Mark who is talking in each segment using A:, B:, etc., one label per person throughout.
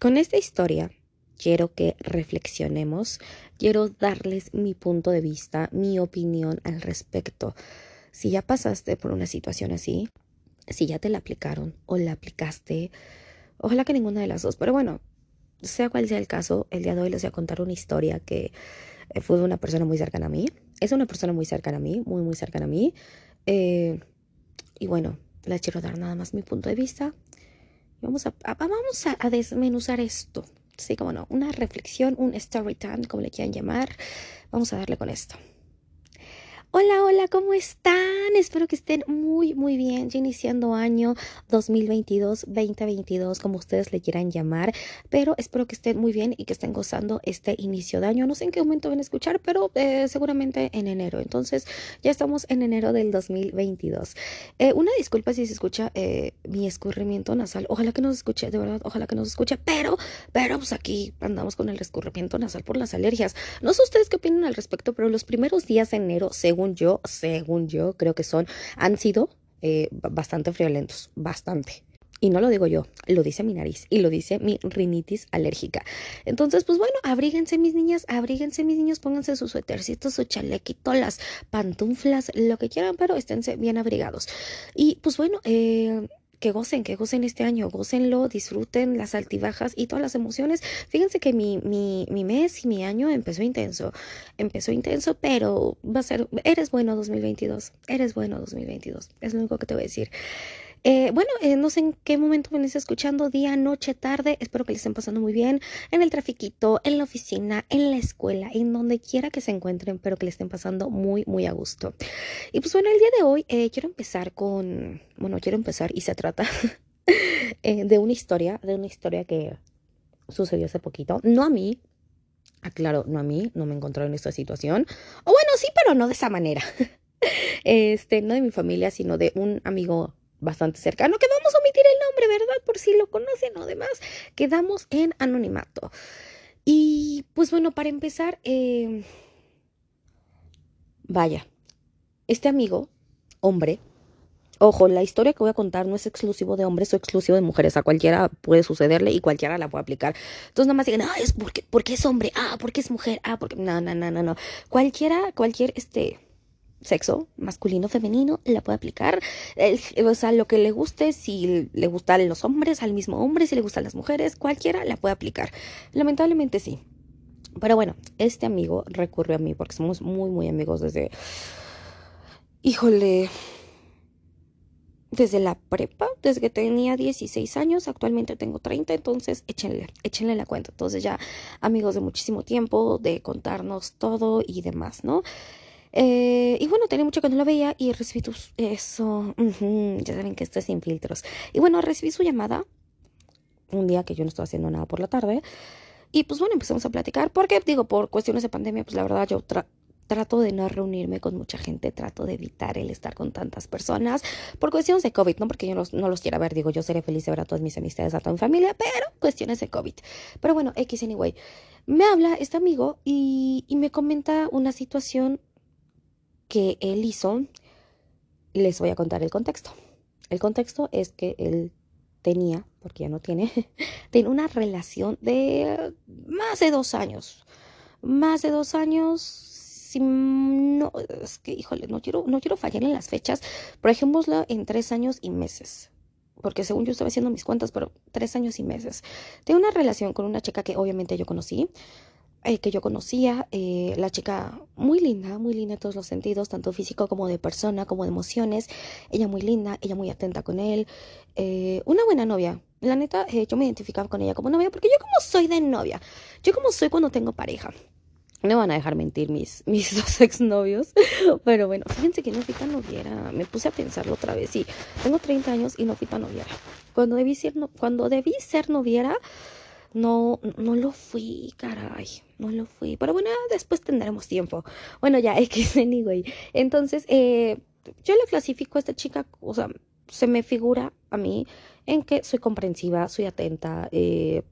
A: con esta historia quiero que reflexionemos, quiero darles mi punto de vista, mi opinión al respecto. Si ya pasaste por una situación así, si ya te la aplicaron o la aplicaste, ojalá que ninguna de las dos, pero bueno, sea cual sea el caso, el día de hoy les voy a contar una historia que eh, fue de una persona muy cercana a mí. Es una persona muy cercana a mí, muy, muy cercana a mí. Eh, y bueno, les quiero dar nada más mi punto de vista. Vamos a, vamos a, desmenuzar esto. Sí, como no, una reflexión, un story time, como le quieran llamar. Vamos a darle con esto. Hola, hola, ¿cómo están? Espero que estén muy, muy bien. Ya iniciando año 2022, 2022, como ustedes le quieran llamar. Pero espero que estén muy bien y que estén gozando este inicio de año. No sé en qué momento van a escuchar, pero eh, seguramente en enero. Entonces, ya estamos en enero del 2022. Eh, una disculpa si se escucha eh, mi escurrimiento nasal. Ojalá que no se escuche, de verdad, ojalá que no se escuche. Pero, pero, pues aquí andamos con el escurrimiento nasal por las alergias. No sé ustedes qué opinan al respecto, pero los primeros días de enero, según según yo, según yo, creo que son, han sido eh, bastante friolentos, bastante. Y no lo digo yo, lo dice mi nariz y lo dice mi rinitis alérgica. Entonces, pues bueno, abríguense mis niñas, abríguense mis niños, pónganse su suétercito, su chalequito, las pantuflas, lo que quieran, pero esténse bien abrigados. Y pues bueno, eh, que gocen, que gocen este año, gocenlo, disfruten las altibajas y todas las emociones. Fíjense que mi, mi, mi mes y mi año empezó intenso, empezó intenso, pero va a ser, eres bueno 2022, eres bueno 2022, es lo único que te voy a decir. Eh, bueno, eh, no sé en qué momento me estén escuchando, día, noche, tarde. Espero que les estén pasando muy bien en el trafiquito, en la oficina, en la escuela, en donde quiera que se encuentren, pero que les estén pasando muy, muy a gusto. Y pues bueno, el día de hoy eh, quiero empezar con, bueno, quiero empezar y se trata de una historia, de una historia que sucedió hace poquito. No a mí, aclaro, no a mí, no me encontré en esta situación. O bueno, sí, pero no de esa manera. Este, no de mi familia, sino de un amigo bastante cercano, que vamos a omitir el nombre, ¿verdad? Por si lo conocen o demás, quedamos en anonimato. Y pues bueno, para empezar, eh, vaya, este amigo, hombre, ojo, la historia que voy a contar no es exclusivo de hombres o exclusivo de mujeres, a cualquiera puede sucederle y cualquiera la puede aplicar. Entonces nada más digan, ah, es porque, porque es hombre, ah, porque es mujer, ah, porque, no, no, no, no, no. Cualquiera, cualquier, este, sexo, masculino, femenino, la puede aplicar. o sea, lo que le guste, si le gustan los hombres, al mismo hombre, si le gustan las mujeres, cualquiera la puede aplicar. Lamentablemente sí. Pero bueno, este amigo recurrió a mí porque somos muy, muy amigos desde... Híjole, desde la prepa, desde que tenía 16 años, actualmente tengo 30, entonces échenle, échenle la cuenta. Entonces ya amigos de muchísimo tiempo, de contarnos todo y demás, ¿no? Eh, y bueno, tenía mucho que no lo veía y recibí tus... Eso, ya saben que esto es sin filtros. Y bueno, recibí su llamada un día que yo no estaba haciendo nada por la tarde. Y pues bueno, empezamos a platicar. Porque digo, por cuestiones de pandemia, pues la verdad yo trato de no reunirme con mucha gente, trato de evitar el estar con tantas personas por cuestiones de COVID, no porque yo no los quiera ver, digo, yo seré feliz de ver a todas mis amistades, a toda mi familia, pero cuestiones de COVID. Pero bueno, X anyway. Me habla este amigo y, y me comenta una situación que él hizo, les voy a contar el contexto. El contexto es que él tenía, porque ya no tiene, tiene una relación de más de dos años. Más de dos años. Si no, es que, híjole, no quiero, no quiero fallar en las fechas. Por ejemplo, en tres años y meses. Porque según yo estaba haciendo mis cuentas, pero tres años y meses. Tengo una relación con una chica que obviamente yo conocí. Eh, que yo conocía, eh, la chica muy linda, muy linda en todos los sentidos, tanto físico como de persona, como de emociones, ella muy linda, ella muy atenta con él, eh, una buena novia. La neta, yo me identificaba con ella como novia, porque yo como soy de novia, yo como soy cuando tengo pareja. No van a dejar mentir mis, mis dos exnovios. Pero bueno, fíjense que no fui tan noviera. Me puse a pensarlo otra vez. Sí, tengo 30 años y no fui tan noviera. Cuando debí ser, cuando debí ser noviera, no, no lo fui, caray, no lo fui. Pero bueno, después tendremos tiempo. Bueno, ya, X, anyway. Entonces, eh, yo le clasifico a esta chica, o sea, se me figura a mí en que soy comprensiva, soy atenta, eh,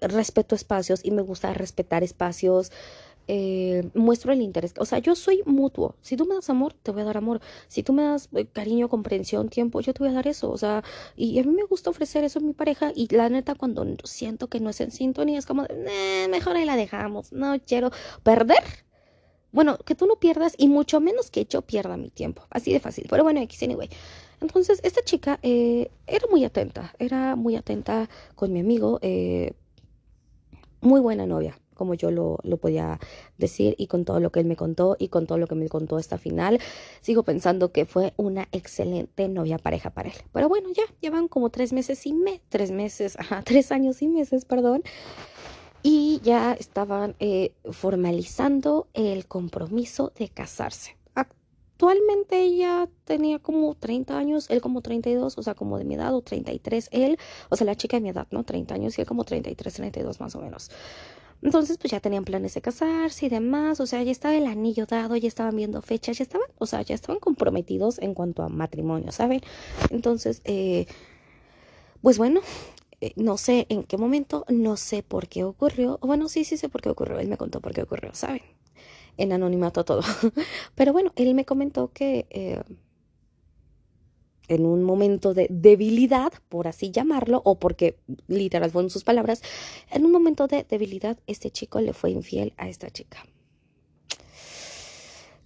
A: respeto espacios y me gusta respetar espacios eh, muestro el interés. O sea, yo soy mutuo. Si tú me das amor, te voy a dar amor. Si tú me das eh, cariño, comprensión, tiempo, yo te voy a dar eso. O sea, y a mí me gusta ofrecer eso a mi pareja. Y la neta, cuando siento que no es en sintonía, es como, mejor ahí la dejamos. No quiero perder. Bueno, que tú no pierdas y mucho menos que yo pierda mi tiempo. Así de fácil. Pero bueno, X, anyway. Entonces, esta chica eh, era muy atenta. Era muy atenta con mi amigo. muy buena novia como yo lo, lo, podía decir y con todo lo que él me contó y con todo lo que me contó esta final, sigo pensando que fue una excelente novia pareja para él. Pero bueno, ya llevan como tres meses y me, tres meses, ajá, tres años y meses, perdón. Y ya estaban eh, formalizando el compromiso de casarse. Actualmente ella tenía como 30 años, él como 32, o sea, como de mi edad, o 33, él, o sea, la chica de mi edad, ¿no? 30 años y él como 33, 32 más o menos. Entonces, pues ya tenían planes de casarse y demás, o sea, ya estaba el anillo dado, ya estaban viendo fechas, ya estaban, o sea, ya estaban comprometidos en cuanto a matrimonio, ¿saben? Entonces, eh, pues bueno, eh, no sé en qué momento, no sé por qué ocurrió, bueno, sí, sí sé por qué ocurrió, él me contó por qué ocurrió, ¿saben? En anonimato todo. Pero bueno, él me comentó que... Eh, en un momento de debilidad, por así llamarlo, o porque literal fueron sus palabras, en un momento de debilidad este chico le fue infiel a esta chica.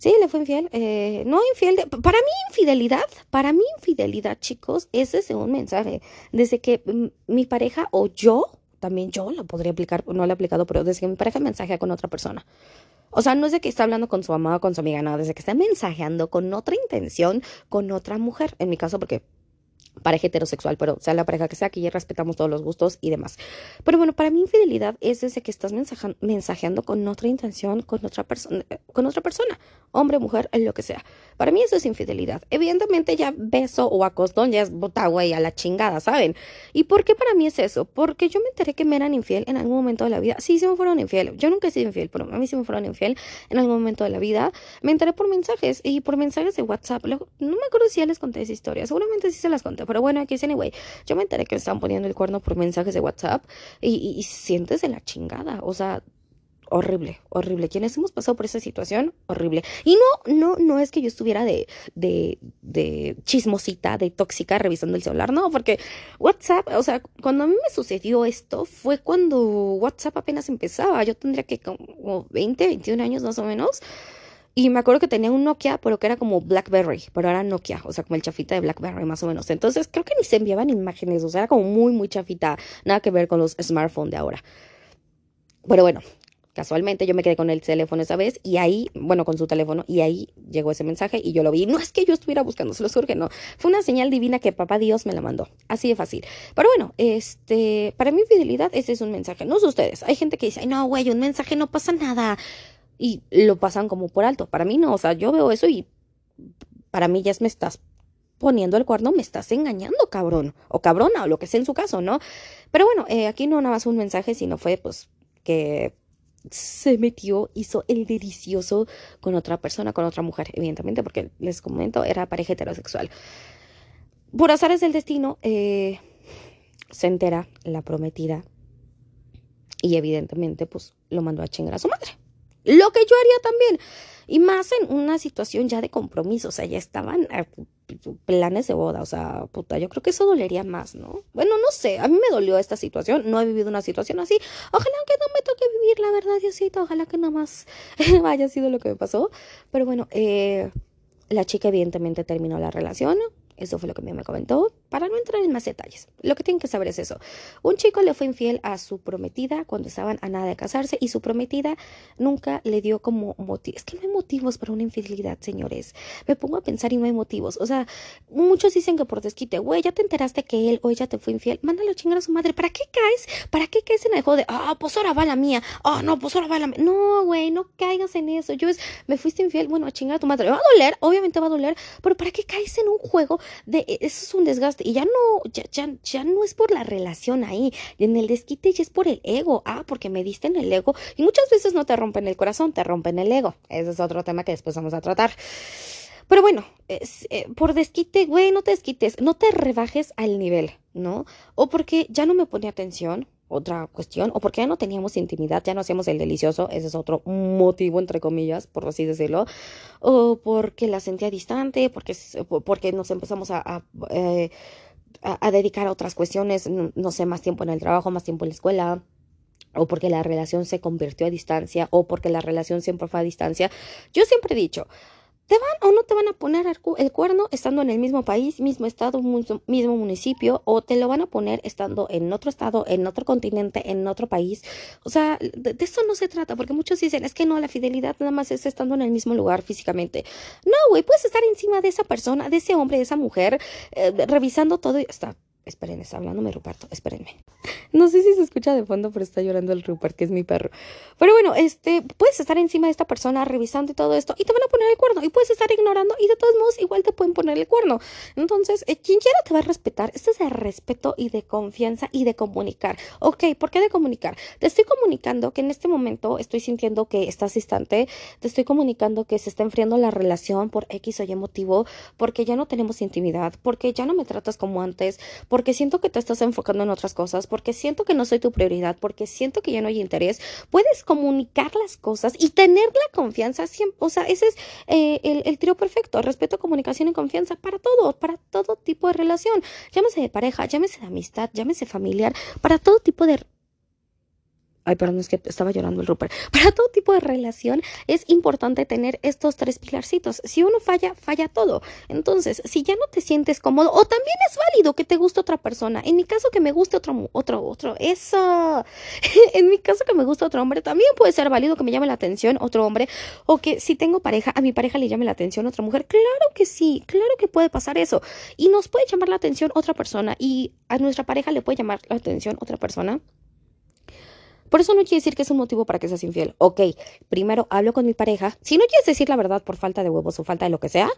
A: Sí, le fue infiel. Eh, no infiel. para mí, infidelidad, para mí, infidelidad, chicos, ese es un mensaje. Desde que mi pareja o yo, también yo lo podría aplicar, no lo he aplicado, pero desde que mi pareja mensajea con otra persona. O sea, no es de que está hablando con su mamá o con su amiga, no, desde que está mensajeando con otra intención, con otra mujer. En mi caso, porque pareja heterosexual, pero sea la pareja que sea, que ya respetamos todos los gustos y demás. Pero bueno, para mí infidelidad es desde que estás mensajeando con otra intención, con otra persona, con otra persona, hombre, mujer, lo que sea. Para mí eso es infidelidad. Evidentemente ya beso o acostón ya es bota güey a la chingada, ¿saben? ¿Y por qué para mí es eso? Porque yo me enteré que me eran infiel en algún momento de la vida. Sí, se me fueron infiel. Yo nunca he sido infiel, pero a mí sí me fueron infiel en algún momento de la vida. Me enteré por mensajes y por mensajes de WhatsApp. no me acuerdo si ya les conté esa historia. Seguramente sí se las conté pero bueno, aquí es anyway. Yo me enteré que me estaban poniendo el cuerno por mensajes de WhatsApp y, y, sientes de la chingada. O sea, horrible, horrible. Quienes hemos pasado por esa situación, horrible. Y no, no, no es que yo estuviera de, de, de chismosita, de tóxica revisando el celular, no, porque WhatsApp, o sea, cuando a mí me sucedió esto fue cuando WhatsApp apenas empezaba. Yo tendría que como 20, 21 años más o menos. Y me acuerdo que tenía un Nokia, pero que era como Blackberry, pero era Nokia, o sea, como el chafita de Blackberry más o menos. Entonces creo que ni se enviaban imágenes, o sea, era como muy, muy chafita, nada que ver con los smartphones de ahora. Pero bueno, casualmente yo me quedé con el teléfono esa vez y ahí, bueno, con su teléfono, y ahí llegó ese mensaje y yo lo vi. No es que yo estuviera buscando, se lo juro que no. Fue una señal divina que papá Dios me la mandó. Así de fácil. Pero bueno, este, para mi fidelidad ese es un mensaje. No sé ustedes. Hay gente que dice, Ay, no, güey, un mensaje no pasa nada y lo pasan como por alto. Para mí no, o sea, yo veo eso y para mí ya es me estás poniendo el cuerno, me estás engañando, cabrón, o cabrona, o lo que sea en su caso, ¿no? Pero bueno, eh, aquí no nada más un mensaje, sino fue pues que se metió, hizo el delicioso con otra persona, con otra mujer, evidentemente, porque les comento, era pareja heterosexual. Por azares del destino, eh, se entera la prometida y evidentemente pues lo mandó a chingar a su madre. Lo que yo haría también. Y más en una situación ya de compromiso, o sea, ya estaban eh, planes de boda, o sea, puta, yo creo que eso dolería más, ¿no? Bueno, no sé, a mí me dolió esta situación, no he vivido una situación así, ojalá que no me toque vivir, la verdad, Diosito, ojalá que nada más haya sido lo que me pasó, pero bueno, eh, la chica evidentemente terminó la relación, eso fue lo que me comentó, para no entrar en más detalles. Lo que tienen que saber es eso. Un chico le fue infiel a su prometida cuando estaban a nada de casarse y su prometida nunca le dio como motivo. Es que no hay motivos para una infidelidad, señores. Me pongo a pensar y no hay motivos. O sea, muchos dicen que por desquite, güey, ya te enteraste que él o ella te fue infiel. Mándalo chingar a su madre. ¿Para qué caes? ¿Para qué caes en el juego de, ah, pues ahora va la mía? Ah, no, pues ahora va la mía. No, güey, no caigas en eso. Yo es, me fuiste infiel, bueno, a chingar a tu madre. Va a doler, obviamente va a doler, pero ¿para qué caes en un juego de, eso es un desgaste? Y ya no, ya, ya, ya no es por la relación ahí, en el desquite ya es por el ego, ah, porque me diste en el ego y muchas veces no te rompen el corazón, te rompen el ego, ese es otro tema que después vamos a tratar. Pero bueno, eh, por desquite, güey, no te desquites, no te rebajes al nivel, ¿no? O porque ya no me pone atención, otra cuestión, o porque ya no teníamos intimidad, ya no hacíamos el delicioso, ese es otro motivo, entre comillas, por así decirlo, o porque la sentía distante, porque, porque nos empezamos a, a, eh, a dedicar a otras cuestiones, no sé, más tiempo en el trabajo, más tiempo en la escuela, o porque la relación se convirtió a distancia, o porque la relación siempre fue a distancia. Yo siempre he dicho, ¿Te van o no te van a poner el cuerno estando en el mismo país, mismo estado, mismo municipio? ¿O te lo van a poner estando en otro estado, en otro continente, en otro país? O sea, de, eso no se trata, porque muchos dicen, es que no, la fidelidad nada más es estando en el mismo lugar físicamente. No, güey, puedes estar encima de esa persona, de ese hombre, de esa mujer, eh, revisando todo y está Esperen, está hablándome Ruperto, espérenme. No sé si se escucha de fondo, pero está llorando el Rupert, que es mi perro. Pero bueno, este, puedes estar encima de esta persona revisando y todo esto y te van a poner el cuerno y puedes estar ignorando y de todos modos igual te pueden poner el cuerno. Entonces, eh, quien quiera te va a respetar. Esto es de respeto y de confianza y de comunicar. Ok, ¿por qué de comunicar? Te estoy comunicando que en este momento estoy sintiendo que estás distante, te estoy comunicando que se está enfriando la relación por X o Y motivo, porque ya no tenemos intimidad, porque ya no me tratas como antes, porque siento que te estás enfocando en otras cosas, porque siento que no soy tu prioridad, porque siento que ya no hay interés, puedes comunicar las cosas y tener la confianza siempre. O sea, ese es eh, el, el trío perfecto, respeto, comunicación y confianza para todo, para todo tipo de relación. Llámese de pareja, llámese de amistad, llámese familiar, para todo tipo de Ay, perdón, es que estaba llorando el Rupert. Para todo tipo de relación es importante tener estos tres pilarcitos. Si uno falla, falla todo. Entonces, si ya no te sientes cómodo, o también es válido que te guste otra persona. En mi caso, que me guste otro, otro, otro, eso. en mi caso, que me guste otro hombre, también puede ser válido que me llame la atención otro hombre. O que si tengo pareja, a mi pareja le llame la atención otra mujer. Claro que sí, claro que puede pasar eso. Y nos puede llamar la atención otra persona. Y a nuestra pareja le puede llamar la atención otra persona. Por eso no quiere decir que es un motivo para que seas infiel. Ok, primero hablo con mi pareja. Si no quieres decir la verdad por falta de huevos o falta de lo que sea,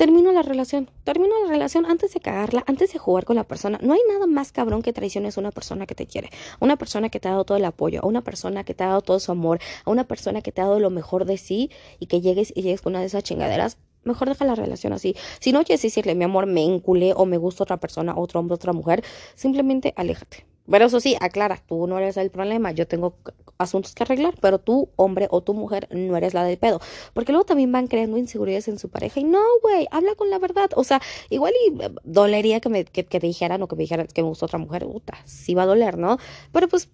A: termino la relación. Termino la relación antes de cagarla, antes de jugar con la persona. No hay nada más cabrón que traiciones a una persona que te quiere, a una persona que te ha dado todo el apoyo, a una persona que te ha dado todo su amor, a una persona que te ha dado lo mejor de sí y que llegues y llegues con una de esas chingaderas. Mejor deja la relación así. Si no quieres decirle, mi amor, me enculé o me gusta otra persona, otro hombre, otra mujer, simplemente aléjate. Pero eso sí, aclara, tú no eres el problema, yo tengo asuntos que arreglar, pero tú, hombre o tu mujer, no eres la del pedo. Porque luego también van creando inseguridades en su pareja y no, güey, habla con la verdad. O sea, igual y eh, dolería que me que, dijeran o que me dijeran que me gusta otra mujer, puta, sí va a doler, ¿no? Pero pues,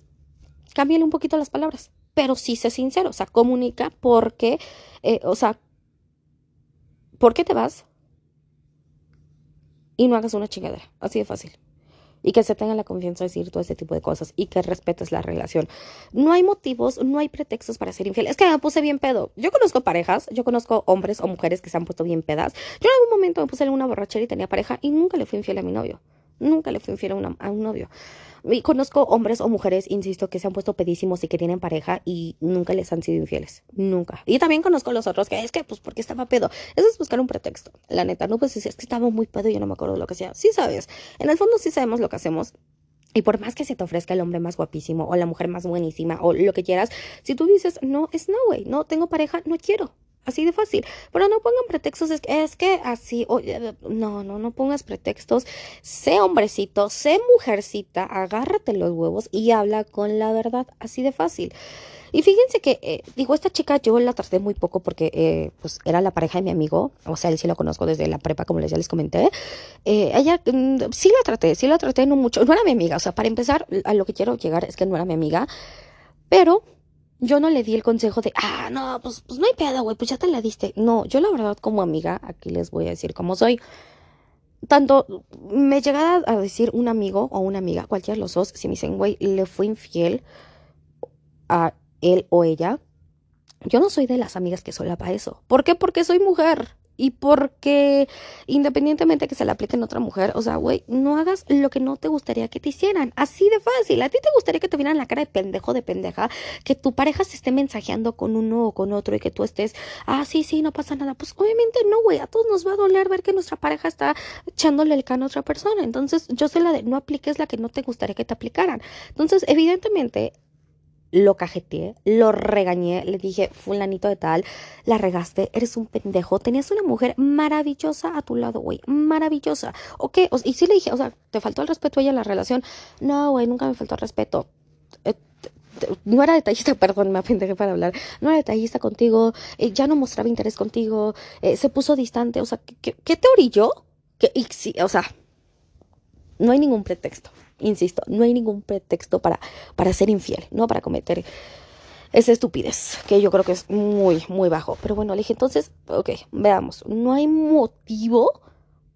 A: cámbiale un poquito las palabras. Pero sí sé sincero, o sea, comunica porque, eh, o sea, ¿por qué te vas? Y no hagas una chingadera, así de fácil y que se tenga la confianza de decir todo este tipo de cosas y que respetes la relación. No hay motivos, no hay pretextos para ser infiel. Es que me puse bien pedo. Yo conozco parejas, yo conozco hombres o mujeres que se han puesto bien pedas. Yo en algún momento me puse en una borrachera y tenía pareja y nunca le fui infiel a mi novio. Nunca le fui infiel a, a un novio. Y conozco hombres o mujeres, insisto, que se han puesto pedísimos y que tienen pareja y nunca les han sido infieles. Nunca. Y también conozco los otros que es que, pues, porque estaba pedo. Eso es buscar un pretexto. La neta, no decir, es que estaba muy pedo y yo no me acuerdo lo que sea. Sí sabes. En el fondo sí sabemos lo que hacemos. Y por más que se te ofrezca el hombre más guapísimo o la mujer más buenísima o lo que quieras, si tú dices, no, es no, güey, no tengo pareja, no quiero. Así de fácil. Pero no pongan pretextos, es que, es que así, oye, no, no, no pongas pretextos. Sé hombrecito, sé mujercita, agárrate los huevos y habla con la verdad, así de fácil. Y fíjense que, eh, digo, esta chica yo la traté muy poco porque, eh, pues, era la pareja de mi amigo, o sea, él sí lo conozco desde la prepa, como les ya les comenté. Eh, ella, mm, sí la traté, sí la traté, no mucho, no era mi amiga, o sea, para empezar, a lo que quiero llegar es que no era mi amiga, pero yo no le di el consejo de, ah, no, pues, pues no hay pedo, güey, pues ya te la diste. No, yo la verdad como amiga, aquí les voy a decir cómo soy. Tanto me llegaba a decir un amigo o una amiga, cualquiera de los dos, si me dicen, güey, le fue infiel a él o ella, yo no soy de las amigas que solapa eso. ¿Por qué? Porque soy mujer y porque independientemente que se le aplique en otra mujer, o sea, güey, no hagas lo que no te gustaría que te hicieran. Así de fácil. A ti te gustaría que te vieran la cara de pendejo de pendeja, que tu pareja se esté mensajeando con uno o con otro y que tú estés, ah, sí, sí, no pasa nada. Pues obviamente no, güey, a todos nos va a doler ver que nuestra pareja está echándole el cano a otra persona. Entonces, yo sé la de no apliques la que no te gustaría que te aplicaran. Entonces, evidentemente, lo cajeteé, lo regañé, le dije, fulanito de tal, la regaste, eres un pendejo, tenías una mujer maravillosa a tu lado, güey, maravillosa. ¿Ok? y sí le dije, o sea, ¿te faltó el respeto a ella en la relación? No, güey, nunca me faltó el respeto. Eh, no era detallista, perdón, me apendejé para hablar, no era detallista contigo, eh, ya no mostraba interés contigo, eh, se puso distante, o sea, ¿qué, te orilló? Que, o sea, no hay ningún pretexto, insisto, no hay ningún pretexto para, para ser infiel, no para cometer esa estupidez, que yo creo que es muy, muy bajo. Pero bueno, le dije, entonces, ok, veamos, no hay motivo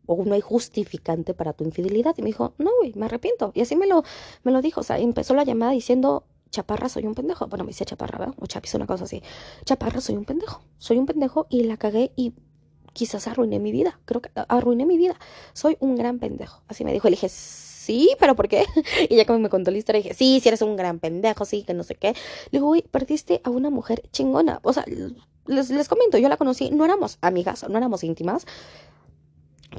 A: o no hay justificante para tu infidelidad. Y me dijo, no, güey, me arrepiento. Y así me lo, me lo dijo, o sea, empezó la llamada diciendo, chaparra, soy un pendejo. Bueno, me decía chaparra, ¿verdad? O chapis, una cosa así. Chaparra, soy un pendejo. Soy un pendejo y la cagué y quizás arruiné mi vida. Creo que arruiné mi vida. Soy un gran pendejo. Así me dijo. Le dije, sí, pero ¿por qué? Y ya como me contó la historia, dije, sí, sí eres un gran pendejo, sí, que no sé qué. Le digo, güey, perdiste a una mujer chingona. O sea, les, les comento, yo la conocí, no éramos amigas, no éramos íntimas,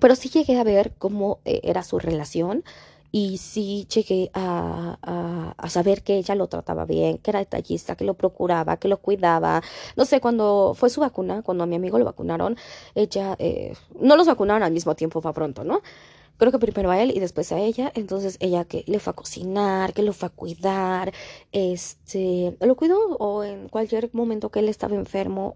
A: pero sí llegué a ver cómo eh, era su relación y sí llegué a, a, saber que ella lo trataba bien, que era detallista, que lo procuraba, que lo cuidaba. No sé, cuando fue su vacuna, cuando a mi amigo lo vacunaron, ella, eh, no los vacunaron al mismo tiempo, fue pronto, ¿no? Creo que primero a él y después a ella. Entonces ella que le fue a cocinar, que lo fue a cuidar, este, lo cuidó o en cualquier momento que él estaba enfermo,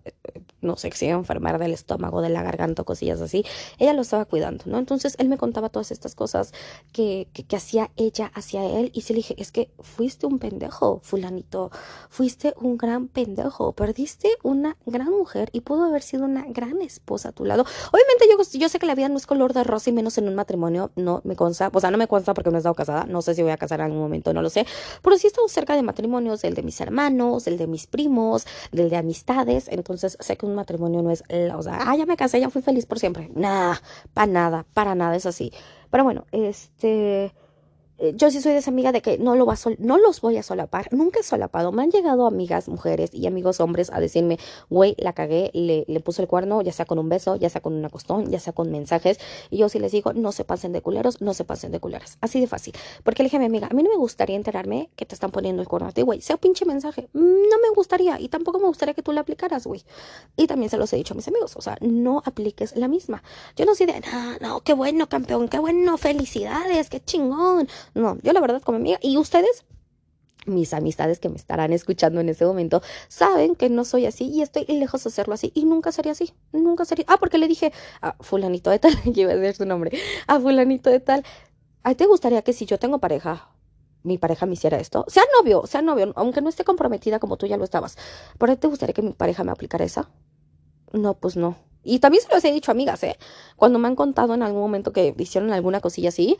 A: no sé, si iba a enfermar del estómago, de la garganta, cosillas así, ella lo estaba cuidando, ¿no? Entonces él me contaba todas estas cosas que, que, que hacía ella hacia él y se le dije, es que fuiste un pendejo, fulanito, fuiste un gran pendejo, perdiste una gran mujer y pudo haber sido una gran esposa a tu lado. Obviamente yo, yo sé que la vida no es color de rosa y menos en un matrimonio no me consta, o sea, no me consta porque no he estado casada, no sé si voy a casar en algún momento, no lo sé, pero sí he estado cerca de matrimonios, el de mis hermanos, el de mis primos, del de amistades, entonces sé que un matrimonio no es, o sea, ah, ya me casé, ya fui feliz por siempre, nada, para nada, para nada es así. Pero bueno, este yo sí soy de esa amiga de que no, lo va no los voy a solapar. Nunca he solapado. Me han llegado amigas mujeres y amigos hombres a decirme, güey, la cagué, le, le puse el cuerno, ya sea con un beso, ya sea con una costón, ya sea con mensajes. Y yo sí les digo, no se pasen de culeros, no se pasen de culeras. Así de fácil. Porque le dije a mi amiga, a mí no me gustaría enterarme que te están poniendo el cuerno a ti, güey. Sea pinche mensaje. No me gustaría. Y tampoco me gustaría que tú la aplicaras, güey. Y también se los he dicho a mis amigos. O sea, no apliques la misma. Yo no soy de, no, no, qué bueno, campeón, qué bueno, felicidades, qué chingón no, yo la verdad como amiga, y ustedes mis amistades que me estarán escuchando en ese momento saben que no soy así y estoy lejos de hacerlo así y nunca sería así, nunca sería. Ah, porque le dije a fulanito de tal, que iba a decir su nombre, a fulanito de tal, ¿a te gustaría que si yo tengo pareja, mi pareja me hiciera esto? Sea novio, sea novio, aunque no esté comprometida como tú ya lo estabas, ¿por te gustaría que mi pareja me aplicara esa? No, pues no. Y también se los he dicho amigas, ¿eh? Cuando me han contado en algún momento que hicieron alguna cosilla así,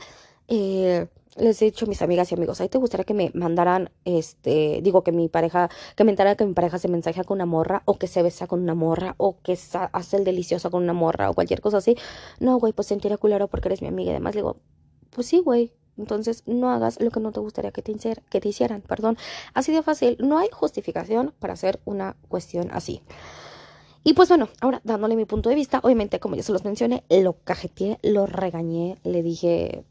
A: eh, les he dicho a mis amigas y amigos, ¿ahí te gustaría que me mandaran, este, digo que mi pareja, que me enterara que mi pareja se mensajea con una morra, o que se besa con una morra, o que hace el delicioso con una morra, o cualquier cosa así? No, güey, pues sentiría culero porque eres mi amiga y demás. Le digo, pues sí, güey. Entonces, no hagas lo que no te gustaría que te, que te hicieran, perdón. Así de fácil, no hay justificación para hacer una cuestión así. Y pues bueno, ahora dándole mi punto de vista, obviamente como ya se los mencioné, lo cajeteé, lo regañé, le dije,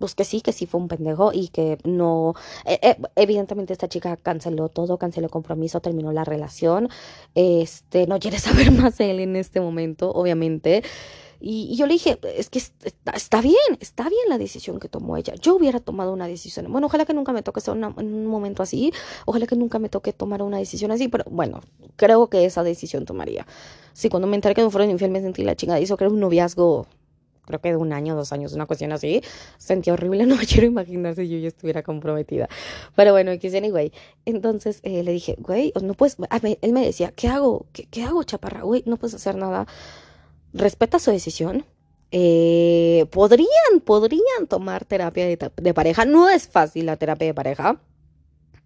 A: pues que sí, que sí fue un pendejo y que no, eh, eh, evidentemente esta chica canceló todo, canceló el compromiso, terminó la relación, este, no quiere saber más de él en este momento, obviamente. Y, yo le dije, es que está, bien, está bien la decisión que tomó ella. Yo hubiera tomado una decisión. Bueno, ojalá que nunca me toque en un momento así. Ojalá que nunca me toque tomar una decisión así. Pero bueno, creo que esa decisión tomaría. Sí, cuando me enteré que no fueron infiel me sentí la chingada. Hizo que era un noviazgo creo que de un año, dos años, una cuestión así. Sentí horrible, no me quiero imaginar si yo ya estuviera comprometida. Pero bueno, X anyway. Entonces eh, le dije, güey, no puedes, él me decía, ¿qué hago? ¿Qué, ¿Qué, hago, chaparra? Güey, no puedes hacer nada. Respeta su decisión. Eh, podrían, podrían tomar terapia de, de pareja. No es fácil la terapia de pareja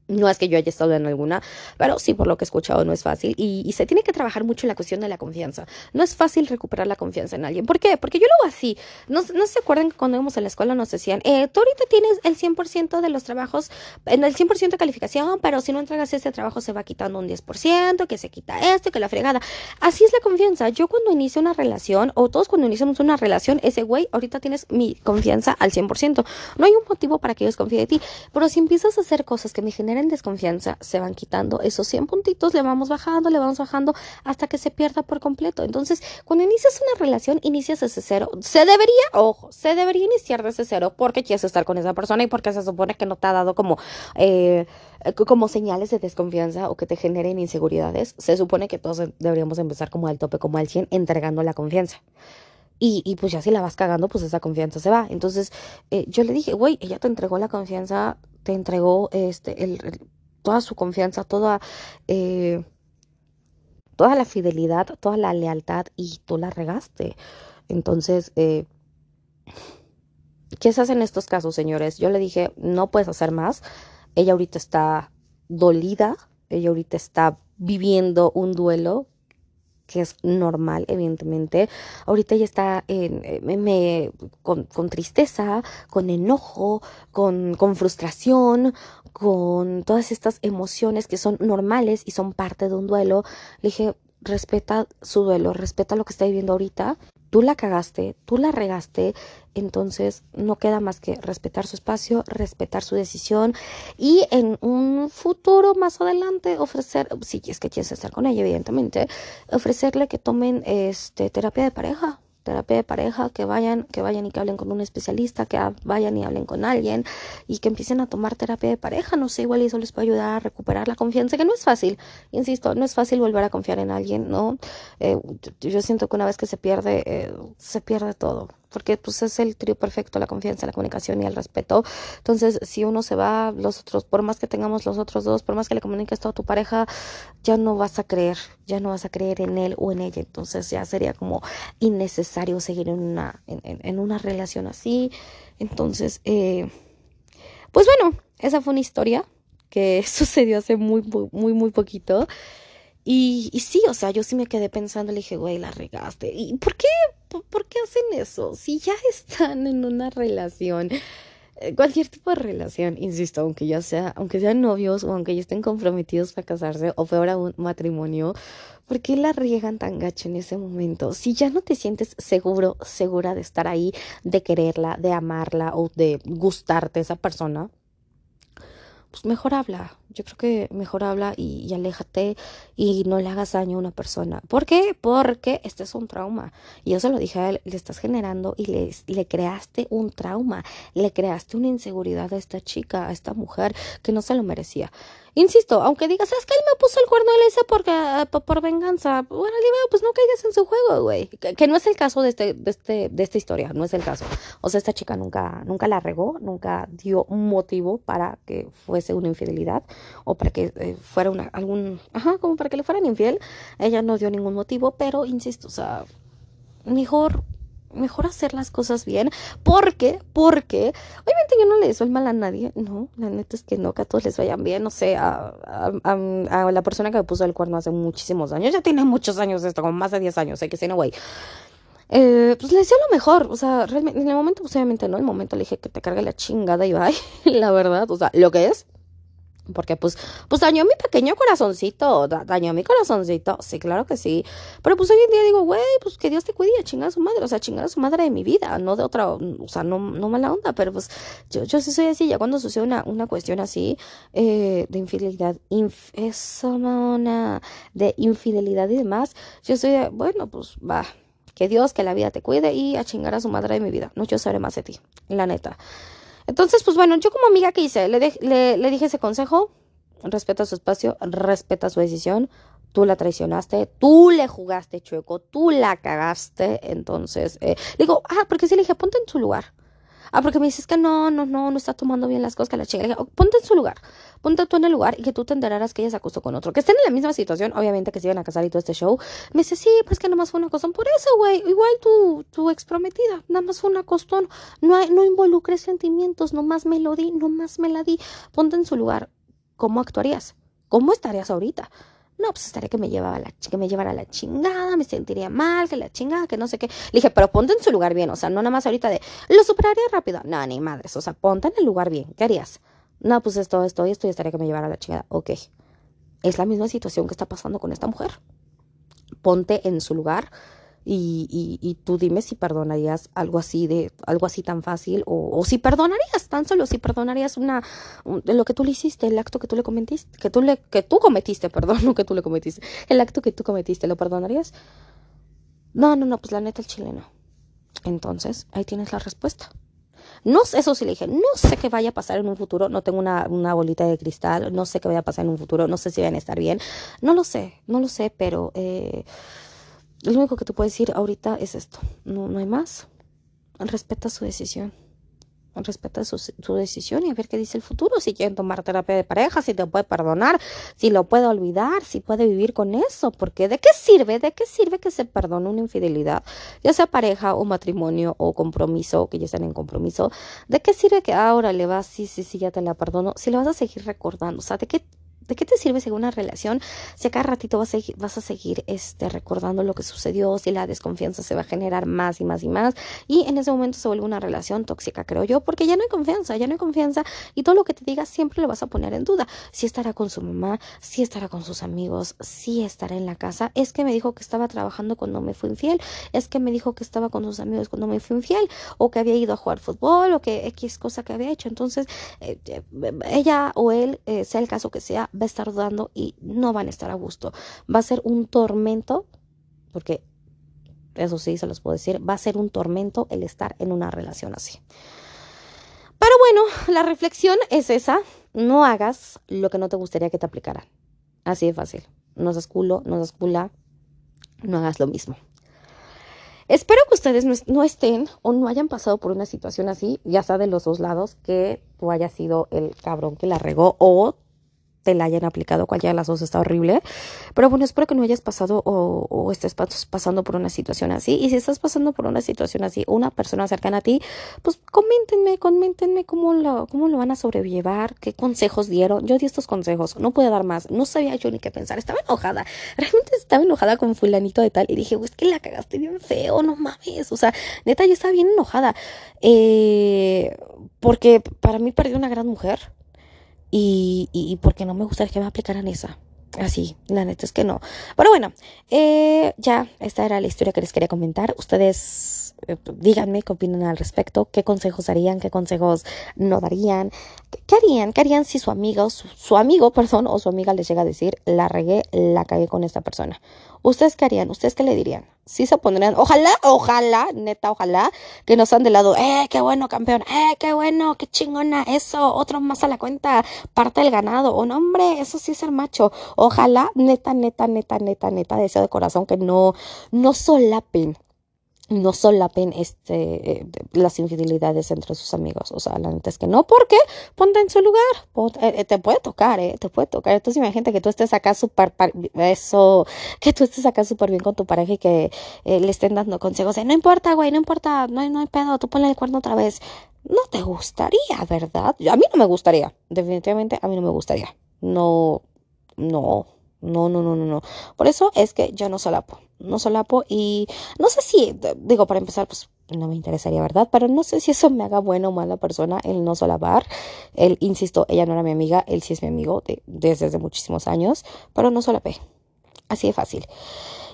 A: no es que yo haya estado en alguna, pero sí por lo que he escuchado no es fácil y, se tiene que trabajar mucho en la cuestión de la confianza. No es fácil recuperar la confianza en alguien. ¿Por qué? Porque yo lo hago así. No, no se acuerdan que cuando íbamos a la escuela nos decían, eh, tú ahorita tienes el 100% de los trabajos, en el 100% de calificación, pero si no entregas ese trabajo se va quitando un 10%, que se quita esto, que la fregada. Así es la confianza. Yo cuando inicio una relación, o todos cuando iniciamos una relación, ese güey, ahorita tienes mi confianza al 100%. No hay un motivo para que ellos confíen en ti, pero si empiezas a hacer cosas que me generan generen desconfianza, se van quitando esos 100 puntitos, le vamos bajando, le vamos bajando hasta que se pierda por completo. Entonces, cuando inicias una relación, inicias ese cero. Se debería, ojo, se debería iniciar desde cero porque quieres estar con esa persona y porque se supone que no te ha dado como, eh, como señales de desconfianza o que te generen inseguridades. Se supone que todos deberíamos empezar como al tope, como al 100, entregando la confianza. Y, y, pues ya si la vas cagando, pues esa confianza se va. Entonces eh, yo le dije, güey, ella te entregó la confianza, te entregó este, toda su confianza, toda, eh, toda la fidelidad, toda la lealtad y tú la regaste. Entonces, eh, ¿qué se hace en estos casos, señores? Yo le dije, no puedes hacer más. Ella ahorita está dolida, ella ahorita está viviendo un duelo que es normal, evidentemente. Ahorita ella está eh, con, tristeza, con enojo, con, con frustración, con todas estas emociones que son normales y son parte de un duelo. Le dije, respeta su duelo, respeta lo que está viviendo ahorita tú la cagaste, tú la regaste, entonces no queda más que respetar su espacio, respetar su decisión y en un futuro más adelante ofrecer, si es que quieres estar con ella, evidentemente, ofrecerle que tomen este terapia de pareja, terapia de pareja, que vayan, que vayan y que hablen con un especialista, que vayan y hablen con alguien y que empiecen a tomar terapia de pareja, no sé, igual eso les puede ayudar a recuperar la confianza, que no es fácil, insisto, no es fácil volver a confiar en alguien, ¿no? Eh, yo siento que una vez que se pierde, eh, se pierde todo porque pues es el trío perfecto, la confianza, la comunicación y el respeto. Entonces, si uno se va, los otros, por más que tengamos los otros dos, por más que le comuniques todo a tu pareja, ya no vas a creer, ya no vas a creer en él o en ella. Entonces ya sería como innecesario seguir en una, en, una relación así. Entonces, eh, pues bueno, esa fue una historia que sucedió hace muy, muy, muy poquito. Y, y sí, o sea, yo sí me quedé pensando, le dije, güey, la regaste. ¿Y por qué, por, qué hacen eso? Si ya están en una relación, eh, cualquier tipo de relación, insisto, aunque ya sea, aunque sean novios o aunque ya estén comprometidos para casarse o fuera un matrimonio, ¿por qué la riegan tan gacho en ese momento? Si ya no te sientes seguro, segura de estar ahí, de quererla, de amarla o de gustarte esa persona, pues mejor habla. Yo creo que mejor habla y, aléjate y no le hagas daño a una persona. ¿Por qué? Porque este es un trauma. Y yo se lo dije a él, le estás generando y le, le creaste un trauma, le creaste una inseguridad a esta chica, a esta mujer que no se lo merecía. Insisto, aunque digas, es que él me puso el cuerno a ese porque, eh, por, venganza. Bueno, pues no caigas en su juego, güey. Que, no es el caso de, este, de, este, de esta historia, no es el caso. O sea, esta chica nunca, nunca la regó, nunca dio motivo para que fuese una infidelidad o para que eh, fuera una, algún, ajá, como para que le fueran infiel. Ella no dio ningún motivo, pero insisto, o sea, mejor mejor hacer las cosas bien. porque Porque, obviamente yo no le deseo el mal a nadie, no, la neta es que no, que a todos les vayan bien, no sé, a, a, la persona que me puso el cuerno hace muchísimos años, ya tiene muchos años esto, como más de 10 años, sé que no, güey. Eh, pues le deseo lo mejor, o sea, realmente, en el momento, pues obviamente no, en el momento le dije que te cargue la chingada y bye, la verdad, o sea, lo que es, porque pues, pues dañó mi pequeño corazoncito, dañó mi corazoncito, sí, claro que sí. Pero pues hoy en día digo, güey, pues que Dios te cuide, chingar a su madre, o sea, chingar a su madre de mi vida, no de otra, o sea, no, no mala onda, pero pues yo, yo sí soy así, ya cuando sucede una, una cuestión así, eh, de infidelidad, eso una, de infidelidad y demás, yo soy de, bueno, pues va, que Dios, que la vida te cuide y a chingar a su madre de mi vida, no yo sabré más de ti, la neta. Entonces, pues bueno, yo como amiga, ¿qué hice? Le, le, dije ese consejo, respeta su espacio, respeta su decisión, tú la traicionaste, tú le jugaste chueco, tú la cagaste, entonces, eh, le digo, ah, porque sí le dije, ponte en su lugar. Ah, porque me dices que no, no, no, no está tomando bien las cosas, que la chica. Le dije, oh, ponte en su lugar, ponte tú en el lugar y que tú te enterarás que ella se acostó con otro. Que estén en la misma situación, obviamente que se iban a casar y todo este show. Me dice, sí, pues que nomás fue una costón. Por eso, güey, igual tu, tu ex prometida, nada más fue una costón. No, no involucres sentimientos, nomás me lo di, nomás me la di. Ponte en su lugar. ¿Cómo actuarías? ¿Cómo estarías ahorita? No, pues estaría que me llevaba la que me llevara la chingada, me sentiría mal, que la chingada, que no sé qué. Le dije, pero ponte en su lugar bien, o sea, no nada más ahorita de lo superaría rápido. No, ni madres, o sea, ponte en el lugar bien. ¿Qué harías? No, pues esto, esto y esto y estaría que me llevara la chingada. Ok. Es la misma situación que está pasando con esta mujer. Ponte en su lugar Y, y, y, tú dime si perdonarías algo así de algo así tan fácil o, o si perdonarías tan solo si perdonarías una de lo que tú le hiciste el acto que tú le cometiste que tú le que tú cometiste perdón no que tú le cometiste el acto que tú cometiste lo perdonarías no no no pues la neta el chileno entonces ahí tienes la respuesta. No eso sí le dije, no sé qué vaya a pasar en un futuro, no tengo una, una, bolita de cristal, no sé qué vaya a pasar en un futuro, no sé si van a estar bien, no lo sé, no lo sé, pero eh, lo único que te puedo decir ahorita es esto, no, no hay más, respeta su decisión respeta su, decisión y a ver qué dice el futuro, si quieren tomar terapia de pareja, si te puede perdonar, si lo puede olvidar, si puede vivir con eso, porque ¿de qué sirve? ¿De qué sirve que se perdone una infidelidad? Ya sea pareja o matrimonio o compromiso, que ya están en compromiso, ¿de qué sirve que ahora le vas, sí, sí, sí, ya te la perdono, si le vas a seguir recordando? O sea, ¿de qué ¿De qué te sirve según una relación si a cada ratito vas a, vas a seguir este, recordando lo que sucedió, si la desconfianza se va a generar más y más y más? Y en ese momento se vuelve una relación tóxica, creo yo, porque ya no hay confianza, ya no hay confianza y todo lo que te diga siempre lo vas a poner en duda. Si estará con su mamá, si estará con sus amigos, si estará en la casa. Es que me dijo que estaba trabajando cuando me fui infiel, es que me dijo que estaba con sus amigos cuando me fui infiel, o que había ido a jugar fútbol, o que X cosa que había hecho. Entonces, eh, eh, ella o él, eh, sea el caso que sea, va a estar dudando y no van a estar a gusto. Va a ser un tormento, porque eso sí se los puedo decir, va a ser un tormento el estar en una relación así. Pero bueno, la reflexión es esa, no hagas lo que no te gustaría que te aplicaran. Así de fácil. No seas culo, no seas cula, no hagas lo mismo. Espero que ustedes no, estén o no hayan pasado por una situación así, ya sea de los dos lados, que tú hayas sido el cabrón que la regó o te la hayan aplicado, cualquiera de las dos está horrible. Pero bueno, espero que no hayas pasado o, o, estés pasando por una situación así. Y si estás pasando por una situación así, una persona cercana a ti, pues coméntenme, coméntenme cómo lo, cómo lo van a sobrellevar, qué consejos dieron. Yo di estos consejos, no puedo dar más, no sabía yo ni qué pensar, estaba enojada. Realmente estaba enojada con fulanito de tal y dije, es que la cagaste bien feo, no mames. O sea, neta, yo estaba bien enojada. Eh, porque para mí perdí una gran mujer y, y, porque no me gustaría que me aplicaran esa. Así, la neta es que no. Pero bueno, eh, ya, esta era la historia que les quería comentar. Ustedes eh, díganme qué opinan al respecto, qué consejos darían, qué consejos no darían, qué, harían, qué harían si su amigo, su, su, amigo, perdón, o su amiga les llega a decir, la regué, la cagué con esta persona. ¿Ustedes qué harían? ¿Ustedes qué le dirían? Sí se pondrían, ojalá, ojalá, neta, ojalá, que nos han de lado, eh, qué bueno, campeón, eh, qué bueno, qué chingona, eso, otro más a la cuenta, parte del ganado, o no, hombre, eso sí es ser macho, ojalá, neta, neta, neta, neta, neta, deseo de corazón que no, no solapen no solapen este, eh, las infidelidades entre sus amigos. O sea, la neta es que no, porque ponte en su lugar. Eh, eh, te puede tocar, ¿eh? Te puede tocar. Entonces imagínate que tú estés acá súper, eso, que tú estés acá súper bien con tu pareja y que le estén dando consejos de, no importa, güey, no importa, no hay, no hay pedo, tú ponle el cuerno otra vez. No te gustaría, ¿verdad? A mí no me gustaría. Definitivamente a mí no me gustaría. No, no, no, no, no, no, no. Por eso es que yo no solapo no solapo y no sé si, digo, para empezar, pues no me interesaría, ¿verdad? Pero no sé si eso me haga buena o mala persona el no solapar. Él, insisto, ella no era mi amiga, él sí es mi amigo de, desde hace muchísimos años, pero no solapé. Así de fácil.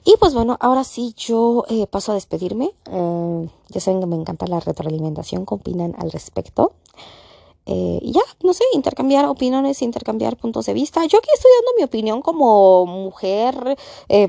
A: Y pues bueno, ahora sí yo eh, paso a despedirme. Eh, ya saben que me encanta la retroalimentación, ¿qué opinan al respecto? Eh, ya, no sé, intercambiar opiniones, intercambiar puntos de vista. Yo aquí estoy dando mi opinión como mujer eh,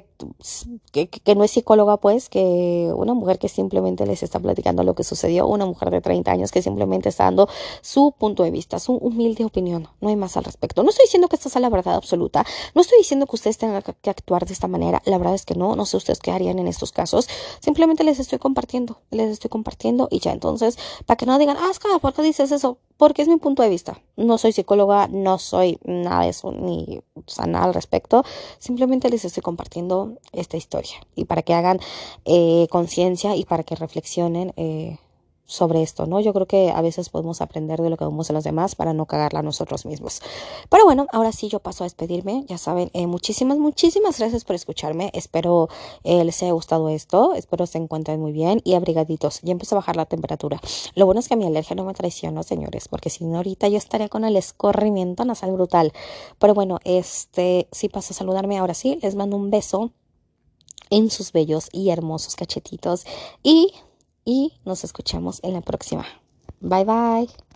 A: que, no es psicóloga, pues, que una mujer que simplemente les está platicando lo que sucedió, una mujer de 30 años que simplemente está dando su punto de vista, su humilde opinión. No hay más al respecto. No estoy diciendo que esta sea la verdad absoluta, no estoy diciendo que ustedes tengan que actuar de esta manera. La verdad es que no, no sé ustedes qué harían en estos casos. Simplemente les estoy compartiendo, les estoy compartiendo y ya entonces, para que no digan, ah, es ¿por qué dices eso? Porque es mi punto de vista. No soy psicóloga, no soy nada de eso, ni o nada al respecto. Simplemente les estoy compartiendo esta historia y para que hagan eh, conciencia y para que reflexionen. Eh, sobre esto, ¿no? Yo creo que a veces podemos aprender de lo que vemos en los demás para no cagarla nosotros mismos. Pero bueno, ahora sí yo paso a despedirme. Ya saben, eh, muchísimas, muchísimas gracias por escucharme. Espero les haya gustado esto. Espero se encuentren muy bien y abrigaditos. Ya empezó a bajar la temperatura. Lo bueno es que mi alergia no me traiciona, señores, porque si no ahorita yo estaría con el escorrimiento nasal brutal. Pero bueno, este sí paso a saludarme. Ahora sí, les mando un beso en sus bellos y hermosos cachetitos y, y nos escuchamos en la próxima. Bye bye.